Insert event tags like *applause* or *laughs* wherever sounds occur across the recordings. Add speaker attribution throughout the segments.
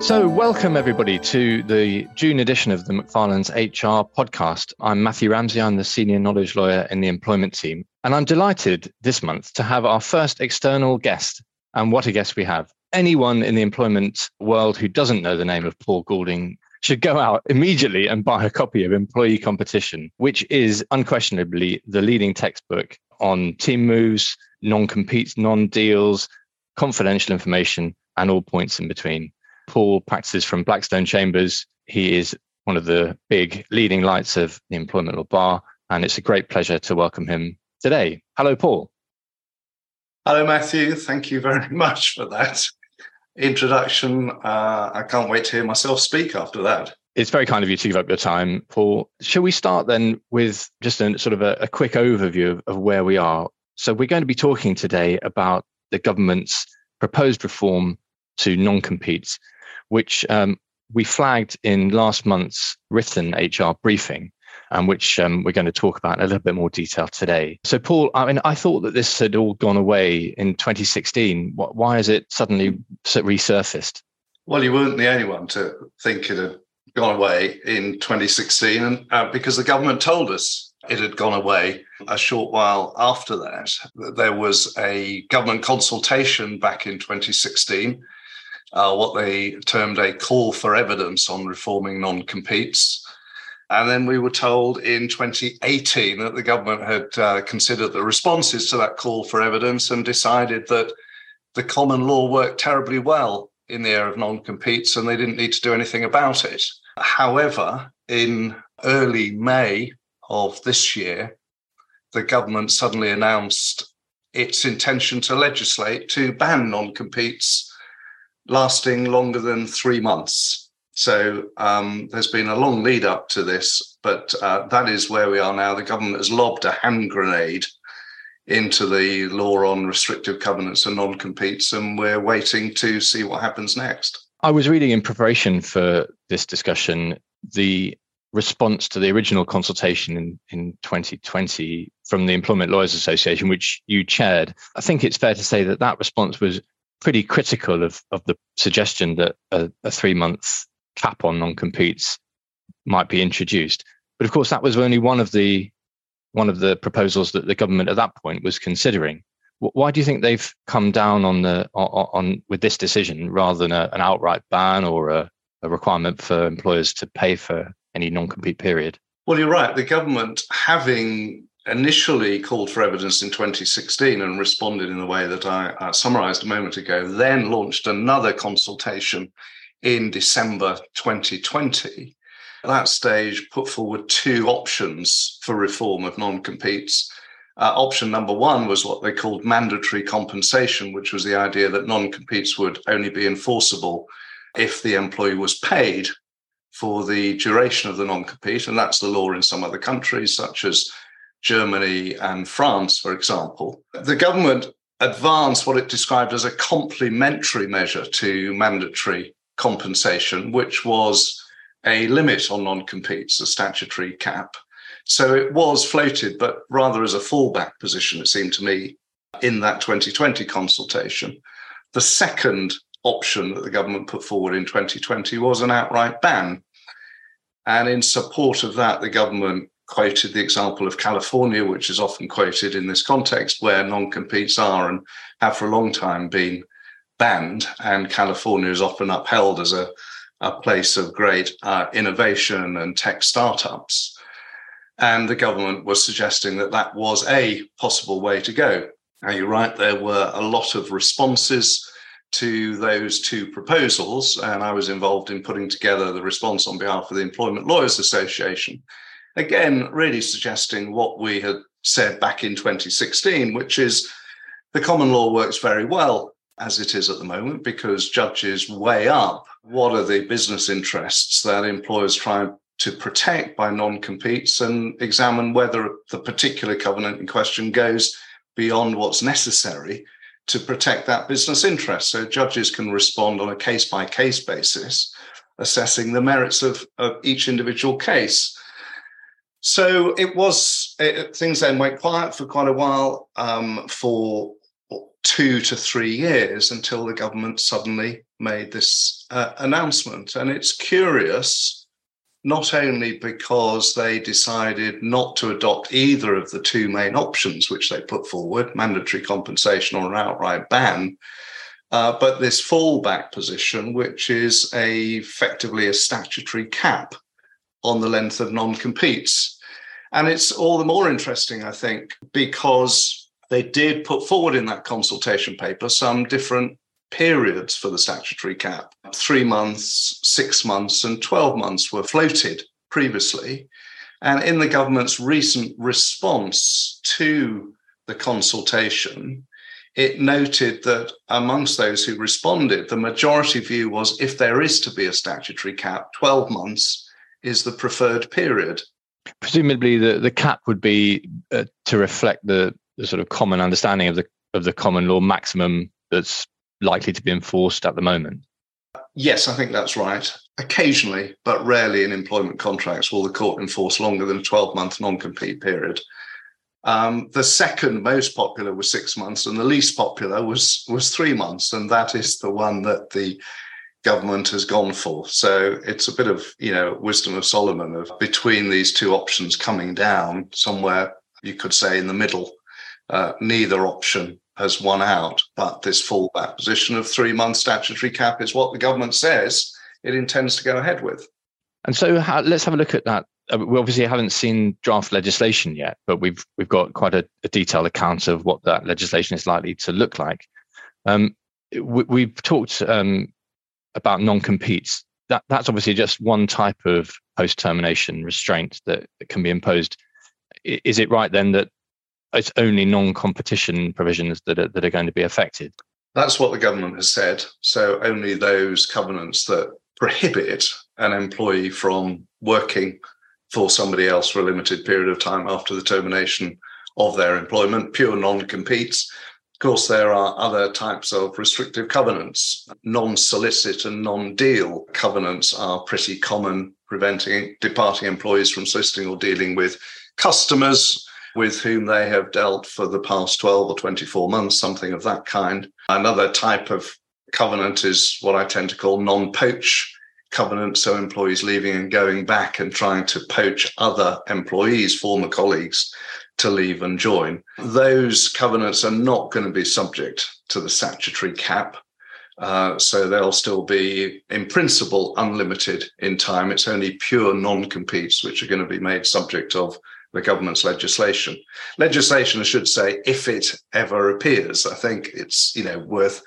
Speaker 1: So, welcome everybody to the June edition of the Macfarlanes HR podcast. I'm Matthew Ramsey. I'm the senior knowledge lawyer in the employment team. And I'm delighted this month to have our first external guest. And what a guest we have. Anyone in the employment world who doesn't know the name of Paul Goulding should go out immediately and buy a copy of Employee Competition, which is unquestionably the leading textbook on team moves, non competes, non deals, confidential information, and all points in between. Paul practices from Blackstone Chambers. He is one of the big leading lights of the employment law bar, and it's a great pleasure to welcome him today. Hello, Paul.
Speaker 2: Hello, Matthew. Thank you very *laughs* much for that introduction. Uh, I can't wait to hear myself speak after that.
Speaker 1: It's very kind of you to give up your time, Paul. Shall we start then with just a sort of a, a quick overview of, of where we are? So, we're going to be talking today about the government's proposed reform to non competes which um, we flagged in last month's written HR briefing, and which um, we're going to talk about in a little bit more detail today. So, Paul, I mean, I thought that this had all gone away in 2016. Why has it suddenly resurfaced?
Speaker 2: Well, you weren't the only one to think it had gone away in 2016, and uh, because the government told us it had gone away a short while after that. There was a government consultation back in 2016 uh, what they termed a call for evidence on reforming non competes. And then we were told in 2018 that the government had uh, considered the responses to that call for evidence and decided that the common law worked terribly well in the area of non competes and they didn't need to do anything about it. However, in early May of this year, the government suddenly announced its intention to legislate to ban non competes lasting longer than three months. So um, there's been a long lead up to this, but uh, that is where we are now. The government has lobbed a hand grenade into the law on restrictive covenants and non competes, and we're waiting to see what happens next.
Speaker 1: I was reading in preparation for this discussion the response to the original consultation in, in 2020 from the Employment Lawyers Association, which you chaired. I think it's fair to say that that response was pretty critical of, of the suggestion that a, a three month cap on non competes might be introduced. But of course, that was only one of the one of the proposals that the government at that point was considering. Why do you think they've come down on the on, on with this decision rather than a, an outright ban or a, a requirement for employers to pay for any non compete period?
Speaker 2: Well, you're right. The government, having initially called for evidence in 2016 and responded in the way that I, summarized a moment ago, then launched another consultation in December 2020. At that stage, put forward two options for reform of non competes. Uh, option number one was what they called mandatory compensation, which was the idea that non competes would only be enforceable if the employee was paid for the duration of the non compete. And that's the law in some other countries, such as Germany and France, for example, the government advanced what it described as a complementary measure to mandatory compensation, which was a limit on non competes, a statutory cap. So it was floated, but rather as a fallback position, it seemed to me, in that 2020 consultation. The second option that the government put forward in 2020 was an outright ban. And in support of that, the government quoted the example of California, which is often quoted in this context, where non competes are and have for a long time been banned. And California is often upheld as a, a place of great uh, innovation and tech startups. And the government was suggesting that that was a possible way to go. Now, you're right, there were a lot of responses to those two proposals, and I was involved in putting together the response on behalf of the Employment Lawyers Association. Again, really suggesting what we had said back in 2016, which is the common law works very well as it is at the moment because judges weigh up what are the business interests that employers try to protect by non competes and examine whether the particular covenant in question goes beyond what's necessary to protect that business interest. So judges can respond on a case by case basis, assessing the merits of, of each individual case. So it was, it, things then went quiet for quite a while um, for two to three years until the government suddenly made this uh, announcement. And it's curious, not only because they decided not to adopt either of the two main options which they put forward mandatory compensation or an outright ban. Uh, but this fallback position, which is a, effectively a statutory cap on the length of non competes. And it's all the more interesting, I think, because they did put forward in that consultation paper some different periods for the statutory cap. Three months, six months, and 12 months were floated previously. And in the government's recent response to the consultation, it noted that amongst those who responded, the majority view was if there is to be a statutory cap, 12 months is the preferred period.
Speaker 1: Presumably, the, the cap would be uh, to reflect the the sort of common understanding of the of the common law maximum that's likely to be enforced at the moment?
Speaker 2: Yes, I think that's right. Occasionally, but rarely in employment contracts will the court enforce longer than a 12 month non compete period. Um, the second most popular was six months, and the least popular was was three months, and that is the one that the government has gone for. So it's a bit of you know wisdom of Solomon of between these two options coming down somewhere you could say in the middle uh, neither option has won out, but this fallback position of three month statutory cap is what the government says it intends to go ahead with.
Speaker 1: And so how, let's have a look at that. Uh, we obviously haven't seen draft legislation yet, but we've we've got quite a, a detailed account of what that legislation is likely to look like. Um, we, have talked um, about non-competes. That that's obviously just one type of post-termination restraint that, that can be imposed. Is it right then that it's only non-competition provisions that are, that are going to be affected.
Speaker 2: That's what the government has said. So only those covenants that prohibit an employee from working for somebody else for a limited period of time after the termination of their employment, pure non-competes. Of course, there are other types of restrictive covenants. Non-solicit and non-deal covenants are pretty common, preventing departing employees from soliciting or dealing with customers with whom they have dealt for the past 12 or 24 months, something of that kind. Another type of covenant is what I tend to call non poach covenant. So employees leaving and going back and trying to poach other employees, former colleagues, to leave and join. Those covenants are not going to be subject to the statutory cap. Uh, so they'll still be, in principle, unlimited in time. It's only pure non competes which are going to be made subject of the government's legislation. Legislation, I should say, if it ever appears. I think it's you know worth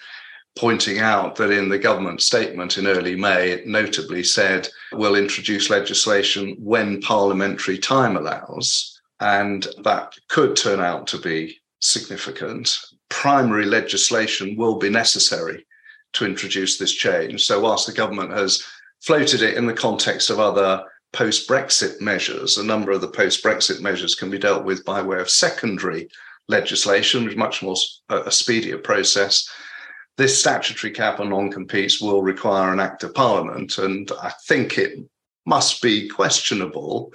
Speaker 2: pointing out that in the government statement in early May, it notably said we'll introduce legislation when parliamentary time allows, and that could turn out to be significant. Primary legislation will be necessary to introduce this change. So, whilst the government has floated it in the context of other post Brexit measures. A number of the post Brexit measures can be dealt with by way of secondary legislation, which is much more a speedier process. This statutory cap on non competes will require an act of parliament. And I think it must be questionable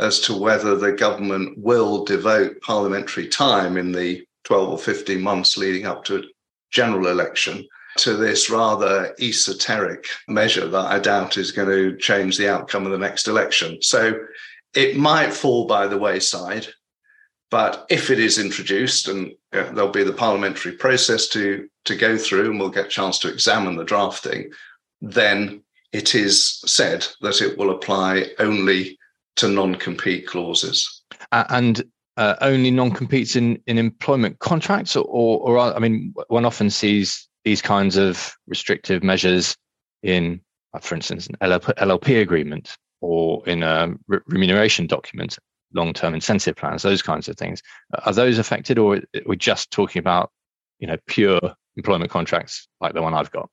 Speaker 2: as to whether the government will devote parliamentary time in the 12 or 15 months leading up to a general election to this rather esoteric measure that I doubt is going to change the outcome of the next election. So it might fall by the wayside. But if it is introduced, and there'll be the parliamentary process to, to go through, and we'll get a chance to examine the drafting, then it is said that it will apply only to non compete clauses.
Speaker 1: And uh, only non competes in, in employment contracts, or, or, or, I mean, one often sees these kinds of restrictive measures in, for instance, an LLP, agreement or in a re- remuneration document, long-term incentive plans, those kinds of things. Are those affected, or we're we just talking about, you know, pure employment contracts like the one I've got?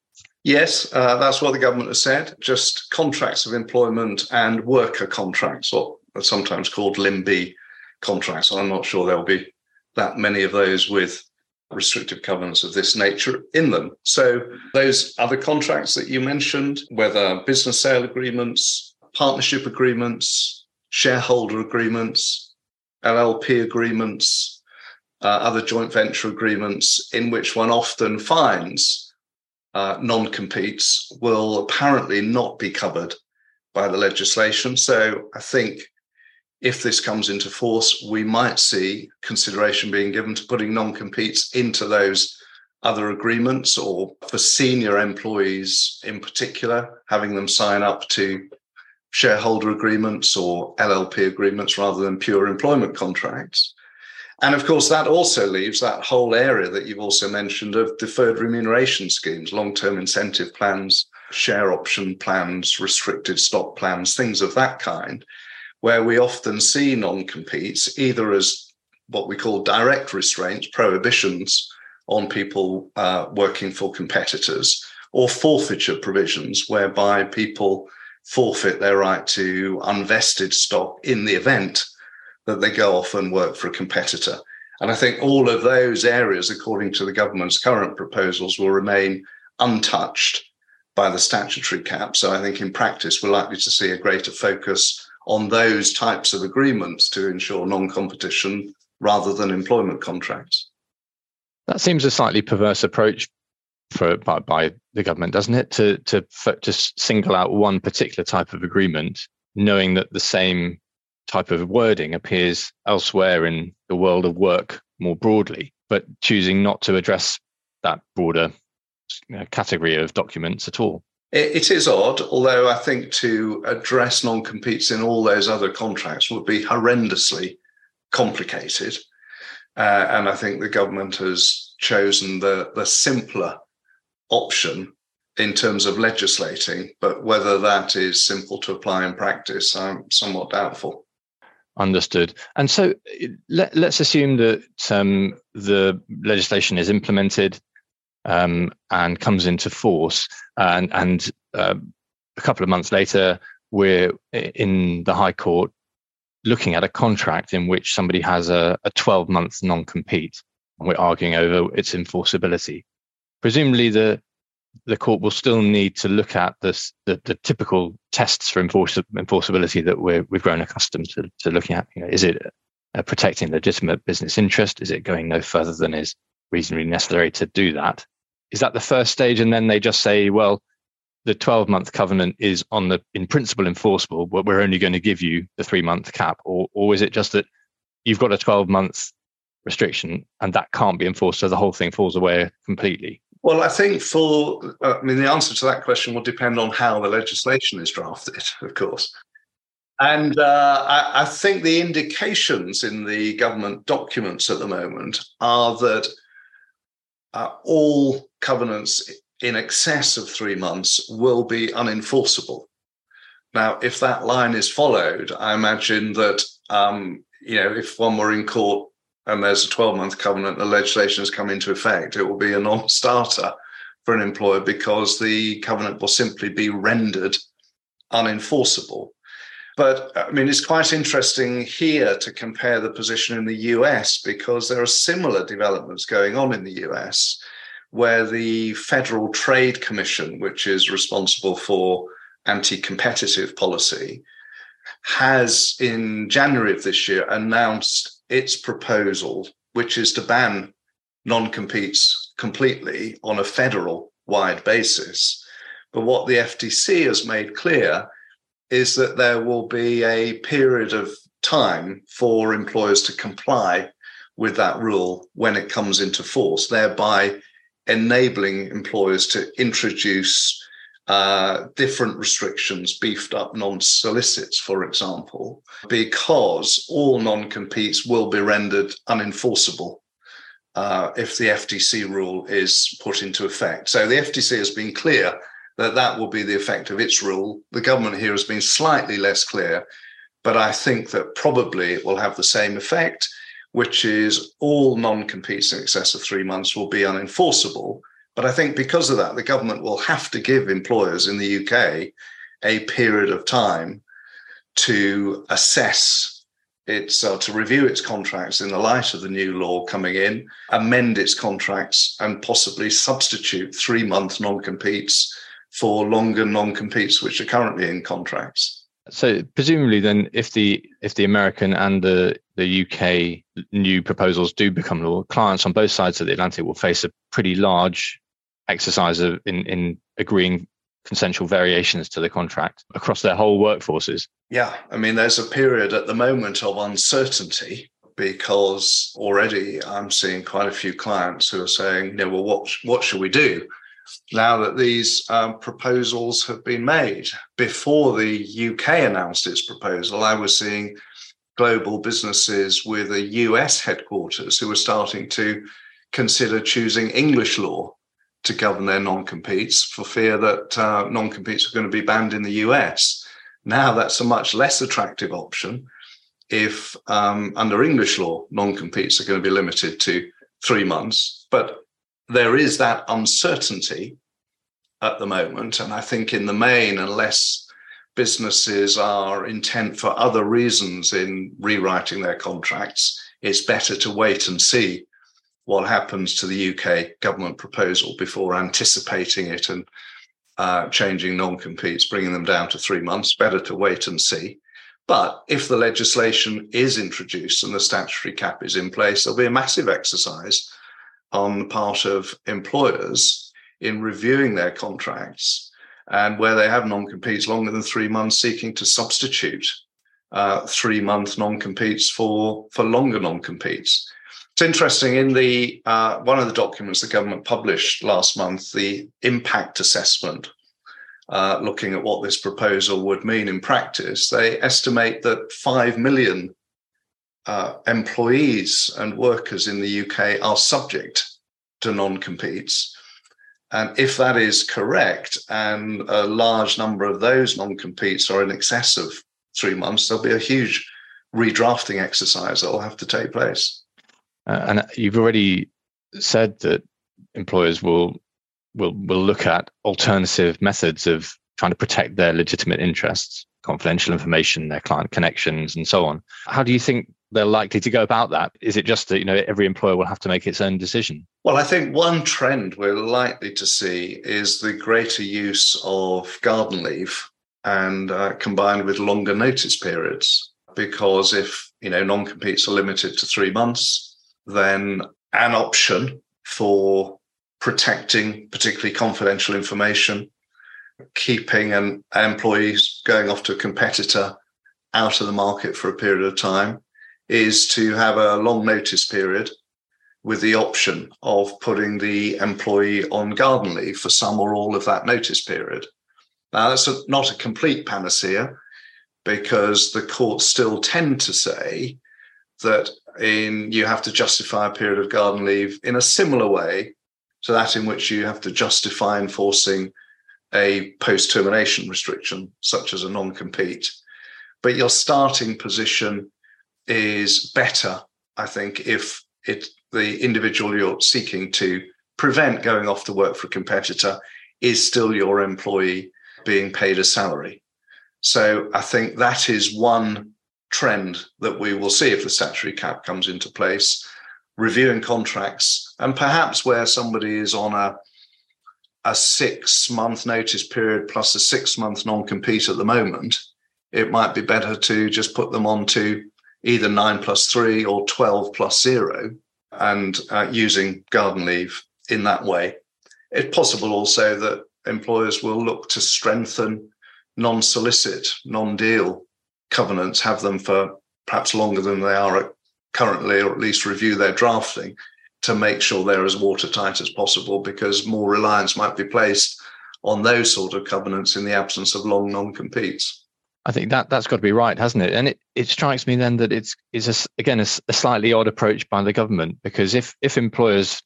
Speaker 2: Yes, uh, that's what the government has said. Just contracts of employment and worker contracts, or sometimes called limb B contracts. I'm not sure there'll be that many of those with restrictive covenants of this nature in them. So, those other contracts that you mentioned, whether business sale agreements, partnership agreements, shareholder agreements, LLP agreements, uh, other joint venture agreements in which one often finds uh, non competes will apparently not be covered by the legislation. So I think if this comes into force, we might see consideration being given to putting non competes into those other agreements or for senior employees in particular, having them sign up to shareholder agreements or LLP agreements rather than pure employment contracts. And of course, that also leaves that whole area that you've also mentioned of deferred remuneration schemes, long term incentive plans, share option plans, restricted stock plans, things of that kind, where we often see non competes either as what we call direct restraints, prohibitions on people uh, working for competitors, or forfeiture provisions whereby people forfeit their right to unvested stock in the event that they go off and work for a competitor. And I think all of those areas, according to the government's current proposals, will remain untouched by the statutory cap. So I think in practice, we're likely to see a greater focus on those types of agreements to ensure non competition rather than employment contracts.
Speaker 1: That seems a slightly perverse approach for by, by the government, doesn't it? To to to single out one particular type of agreement, knowing that the same type of wording appears elsewhere in the world of work more broadly, but choosing not to address that broader category of documents at all.
Speaker 2: It is odd, although I think to address non competes in all those other contracts would be horrendously complicated. Uh, and I think the government has chosen the, the simpler option in terms of legislating, but whether that is simple to apply in practice, I'm somewhat doubtful.
Speaker 1: Understood. And so let, us assume that um, the legislation is implemented um, and comes into force, and, and uh, a couple of months later, we're in the High Court looking at a contract in which somebody has a, a 12 month non compete, and we're arguing over its enforceability. Presumably, the the court will still need to look at this, the, the typical tests for enforce, enforceability that we have grown accustomed to, to, looking at. You know, is it uh, protecting legitimate business interest? Is it going no further than is reasonably necessary to do that? Is that the first stage? And then they just say, well, the 12 month covenant is on the in principle enforceable, but we're only going to give you the three month cap? Or, or is it just that you've got a 12 month restriction and that can't be enforced, so the whole thing falls away completely?
Speaker 2: Well, I think for, I mean, the answer to that question will depend on how the legislation is drafted, *laughs* of course. And uh, I, I, think the indications in the government documents at the moment are that uh, all covenants in excess of three months will be unenforceable. Now, if that line is followed, I imagine that um, you know if one were in court and there's a 12 month covenant, the legislation has come into effect, it will be a non starter for an employer because the covenant will simply be rendered unenforceable. But I mean, it's quite interesting here to compare the position in the US because there are similar developments going on in the US where the Federal Trade Commission, which is responsible for anti competitive policy, has in January of this year announced its proposal, which is to ban non competes completely on a federal wide basis. But what the FTC has made clear is that there will be a period of time for employers to comply with that rule when it comes into force, thereby enabling employers to introduce uh, different restrictions, beefed up non solicits, for example, because all non competes will be rendered unenforceable uh, if the FTC rule is put into effect. So the FTC has been clear that that will be the effect of its rule. The government here has been slightly less clear, but I think that probably it will have the same effect which is all non competes in excess of three months will be unenforceable. But I think because of that, the government will have to give employers in the UK a period of time to assess its uh, to review its contracts in the light of the new law coming in, amend its contracts, and possibly substitute three month non competes for longer non competes which are currently in contracts.
Speaker 1: So presumably, then, if the if the American and the the UK new proposals do become law, clients on both sides of the Atlantic will face a pretty large exercise of in, in agreeing consensual variations to the contract across their whole workforces.
Speaker 2: Yeah, I mean, there's a period at the moment of uncertainty because already I'm seeing quite a few clients who are saying, you know, well, what what should we do now that these um, proposals have been made? Before the UK announced its proposal, I was seeing global businesses with a US headquarters who were starting to consider choosing English law to govern their non-competes for fear that uh, non-competes are going to be banned in the US. Now that's a much less attractive option if um, under English law, non-competes are going to be limited to three months. But there is that uncertainty at the moment. And I think in the main, unless businesses are intent for other reasons in rewriting their contracts, it's better to wait and see what happens to the UK government proposal before anticipating it and uh, changing non competes, bringing them down to three months. Better to wait and see. But if the legislation is introduced and the statutory cap is in place, there'll be a massive exercise on the part of employers in reviewing their contracts and where they have non competes longer than three months, seeking to substitute uh, three month non competes for, for longer non competes. It's interesting in the uh, one of the documents the government published last month, the impact assessment, uh, looking at what this proposal would mean in practice. They estimate that five million uh, employees and workers in the UK are subject to non-competes. And if that is correct, and a large number of those non-competes are in excess of three months, there'll be a huge redrafting exercise that will have to take place.
Speaker 1: Uh, and you've already said that employers will will will look at alternative methods of trying to protect their legitimate interests, confidential information, their client connections, and so on. How do you think they're likely to go about that? Is it just that you know every employer will have to make its own decision?
Speaker 2: Well, I think one trend we're likely to see is the greater use of garden leave and uh, combined with longer notice periods. Because if you know non-competes are limited to three months, then an option for protecting particularly confidential information, keeping an employees going off to a competitor out of the market for a period of time is to have a long notice period with the option of putting the employee on garden leave for some or all of that notice period. Now, that's a, not a complete panacea because the courts still tend to say that in you have to justify a period of garden leave in a similar way to that in which you have to justify enforcing a post termination restriction, such as a non compete. But your starting position is better, I think, if it the individual you're seeking to prevent going off to work for a competitor is still your employee being paid a salary. So I think that is one trend that we will see if the statutory cap comes into place, reviewing contracts, and perhaps where somebody is on a a six month notice period plus a six month non compete at the moment, it might be better to just put them on to either nine plus three or 12 plus zero and uh, using garden leave in that way. It's possible also that employers will look to strengthen non solicit, non deal covenants, have them for perhaps longer than they are currently, or at least review their drafting to make sure they're as watertight as possible, because more reliance might be placed on those sort of covenants in the absence of long non-competes.
Speaker 1: I think that that's got to be right, hasn't it? And it, it strikes me then that it's is a, again a, a slightly odd approach by the government because if if employers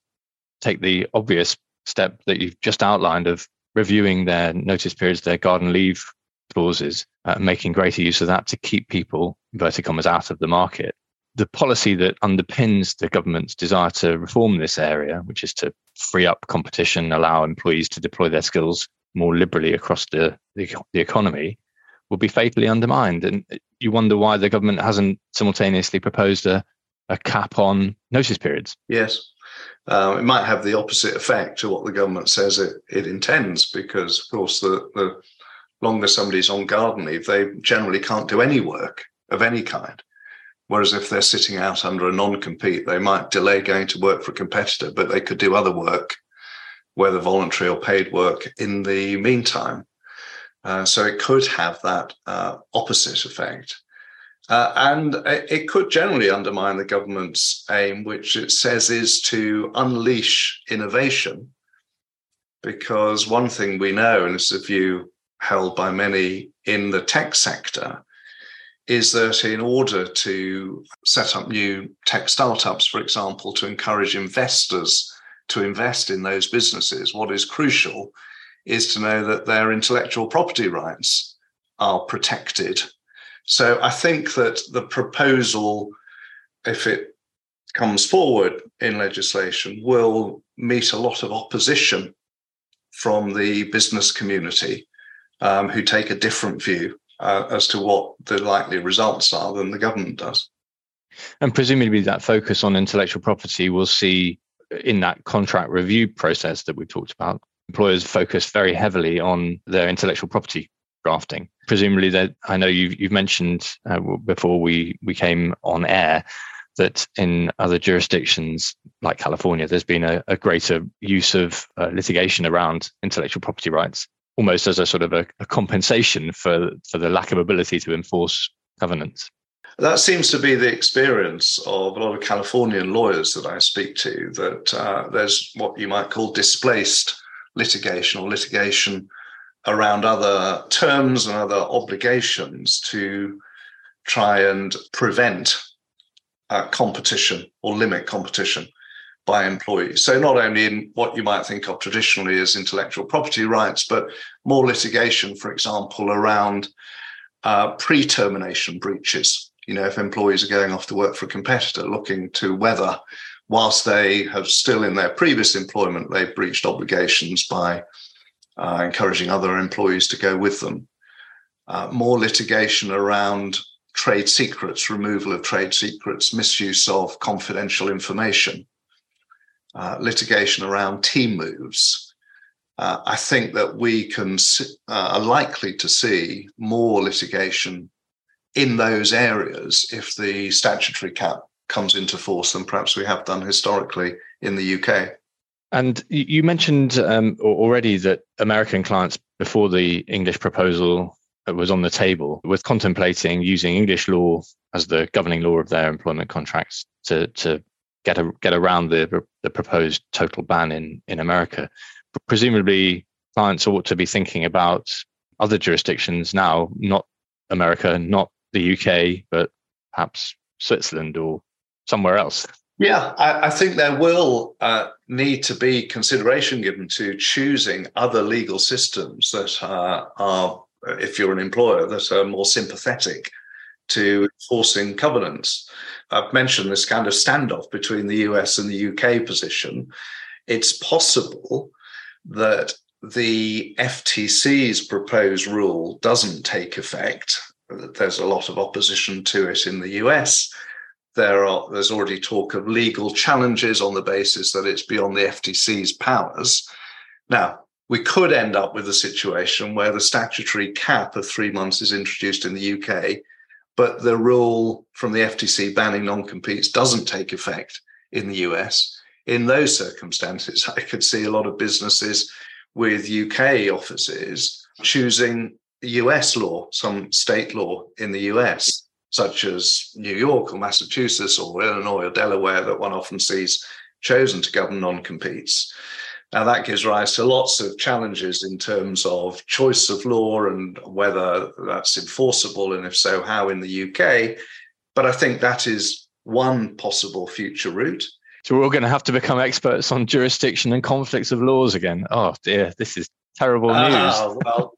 Speaker 1: take the obvious step that you've just outlined of reviewing their notice periods, their garden leave clauses, uh, making greater use of that to keep people, inverted commas, out of the market. The policy that underpins the government's desire to reform this area, which is to free up competition, allow employees to deploy their skills more liberally across the, the, the economy, will be fatally undermined. And you wonder why the government hasn't simultaneously proposed a, a cap on notice periods.
Speaker 2: Yes. Uh, it might have the opposite effect to what the government says it, it intends, because, of course, the, the longer somebody's on garden leave, they generally can't do any work of any kind. Whereas if they're sitting out under a non compete, they might delay going to work for a competitor, but they could do other work, whether voluntary or paid work, in the meantime. Uh, so it could have that uh, opposite effect. Uh, and it could generally undermine the government's aim, which it says is to unleash innovation. Because one thing we know, and it's a view held by many in the tech sector, is that in order to set up new tech startups, for example, to encourage investors to invest in those businesses, what is crucial is to know that their intellectual property rights are protected. So I think that the proposal, if it comes forward in legislation, will meet a lot of opposition from the business community um, who take a different view uh, as to what the likely results are than the government does.
Speaker 1: And presumably, that focus on intellectual property will see in that contract review process that we talked about employers focus very heavily on their intellectual property drafting. Presumably, that I know you've, you've mentioned uh, before we we came on air that in other jurisdictions like California, there's been a, a greater use of uh, litigation around intellectual property rights, almost as a sort of a, a compensation for for the lack of ability to enforce covenants.
Speaker 2: That seems to be the experience of a lot of Californian lawyers that I speak to. That uh, there's what you might call displaced litigation or litigation around other terms and other obligations to try and prevent uh, competition or limit competition by employees. So, not only in what you might think of traditionally as intellectual property rights, but more litigation, for example, around uh, pre termination breaches. You know, if employees are going off to work for a competitor, looking to whether whilst they have still in their previous employment, they've breached obligations by uh, encouraging other employees to go with them. Uh, more litigation around trade secrets, removal of trade secrets, misuse of confidential information, uh, litigation around team moves. Uh, I think that we can uh, are likely to see more litigation in those areas if the statutory cap comes into force than perhaps we have done historically in the UK.
Speaker 1: And you mentioned um, already that American clients, before the English proposal was on the table, were contemplating using English law as the governing law of their employment contracts to to get a, get around the the proposed total ban in in America. Presumably, clients ought to be thinking about other jurisdictions now, not America, not the UK, but perhaps Switzerland or somewhere else.
Speaker 2: Yeah, I, I think there will uh, need to be consideration given to choosing other legal systems that uh, are, if you're an employer, that are more sympathetic to enforcing covenants. I've mentioned this kind of standoff between the US and the UK position. It's possible that the FTC's proposed rule doesn't take effect. There's a lot of opposition to it in the US there are there's already talk of legal challenges on the basis that it's beyond the FTC's powers. Now, we could end up with a situation where the statutory cap of three months is introduced in the UK, but the rule from the FTC banning non-competes doesn't take effect in the US. In those circumstances, *laughs* I could see a lot of businesses with UK offices choosing US law, some state law in the US such as New York or Massachusetts or Illinois or Delaware, that one often sees chosen to govern non competes. Now, that gives rise to lots of challenges in terms of choice of law and whether that's enforceable, and if so, how in the UK. But I think that is one possible future route.
Speaker 1: So we're all going to have to become experts on jurisdiction and conflicts of laws again. Oh dear, this is terrible ah, news.
Speaker 2: Ah, well,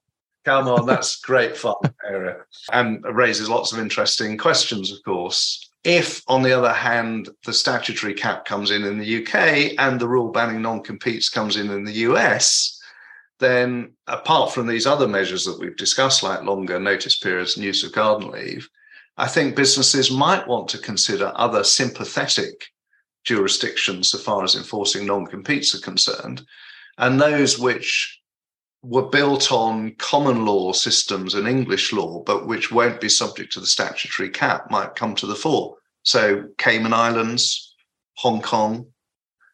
Speaker 2: Come on, that's great fun area and raises lots of interesting questions, of course. If, on the other hand, the statutory cap comes in in the UK and the rule banning non competes comes in in the US, then apart from these other measures that we've discussed, like longer notice periods and use of garden leave, I think businesses might want to consider other sympathetic jurisdictions so far as enforcing non competes are concerned, and those which were built on common law systems and English law, but which won't be subject to the statutory cap, might come to the fore. So, Cayman Islands, Hong Kong,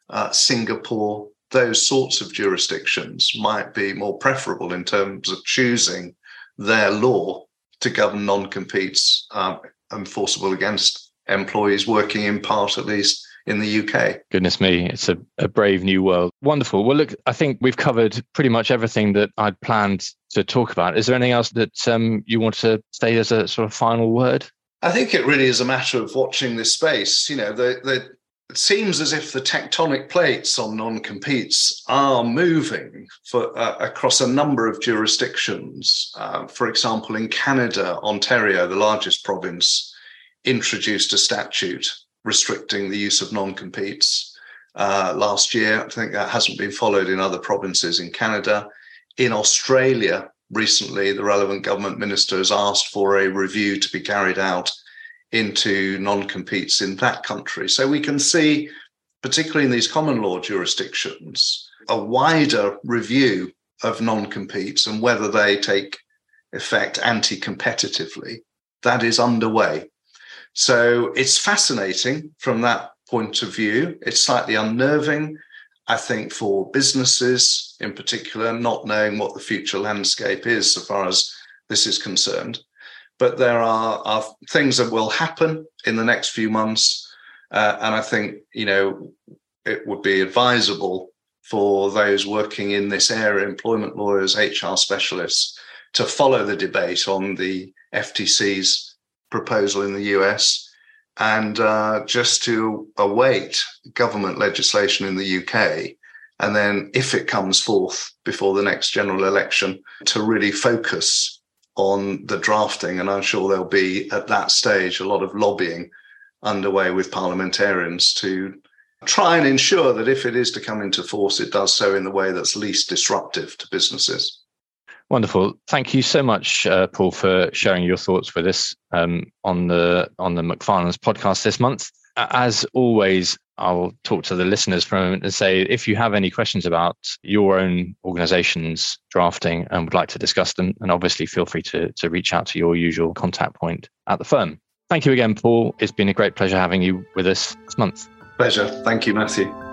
Speaker 2: uh, Singapore, those sorts of jurisdictions might be more preferable in terms of choosing their law to govern non competes um, enforceable against employees working in part, at least, in the UK.
Speaker 1: Goodness me, it's a, a brave new world. Wonderful. Well, look, I think we've covered pretty much everything that I'd planned to talk about. Is there anything else that um, you want to say as a sort of final word?
Speaker 2: I think it really is a matter of watching this space. You know, the, the, it seems as if the tectonic plates on non-competes are moving for, uh, across a number of jurisdictions. Uh, for example, in Canada, Ontario, the largest province, introduced a statute restricting the use of non-competes uh, last year. I think that hasn't been followed in other provinces in Canada. In Australia, recently, the relevant government minister has asked for a review to be carried out into non-competes in that country. So we can see, particularly in these common law jurisdictions, a wider review of non-competes and whether they take effect anti-competitively. That is underway. So it's fascinating from that point of view. It's slightly unnerving, I think, for businesses in particular, not knowing what the future landscape is so far as this is concerned. But there are, are things that will happen in the next few months. Uh, and I think, you know, it would be advisable for those working in this area, employment lawyers, HR specialists, to follow the debate on the FTC's proposal in the US and uh, just to await government legislation in the UK. And then, if it comes forth before the next general election, to really focus on the drafting. And I'm sure there'll be at that stage a lot of lobbying underway with parliamentarians to try and ensure that if it is to come into force, it does so in the way that's least disruptive to businesses.
Speaker 1: Wonderful. Thank you so much, uh, Paul, for sharing your thoughts with us um, on the on the Macfarlanes podcast this month. As always, I'll talk to the listeners for a moment and say if you have any questions about your own organization's drafting and would like to discuss them, and obviously feel free to, to reach out to your usual contact point at the firm. Thank you again, Paul. It's been a great pleasure having you with us this month.
Speaker 2: Pleasure. Thank you, Matthew.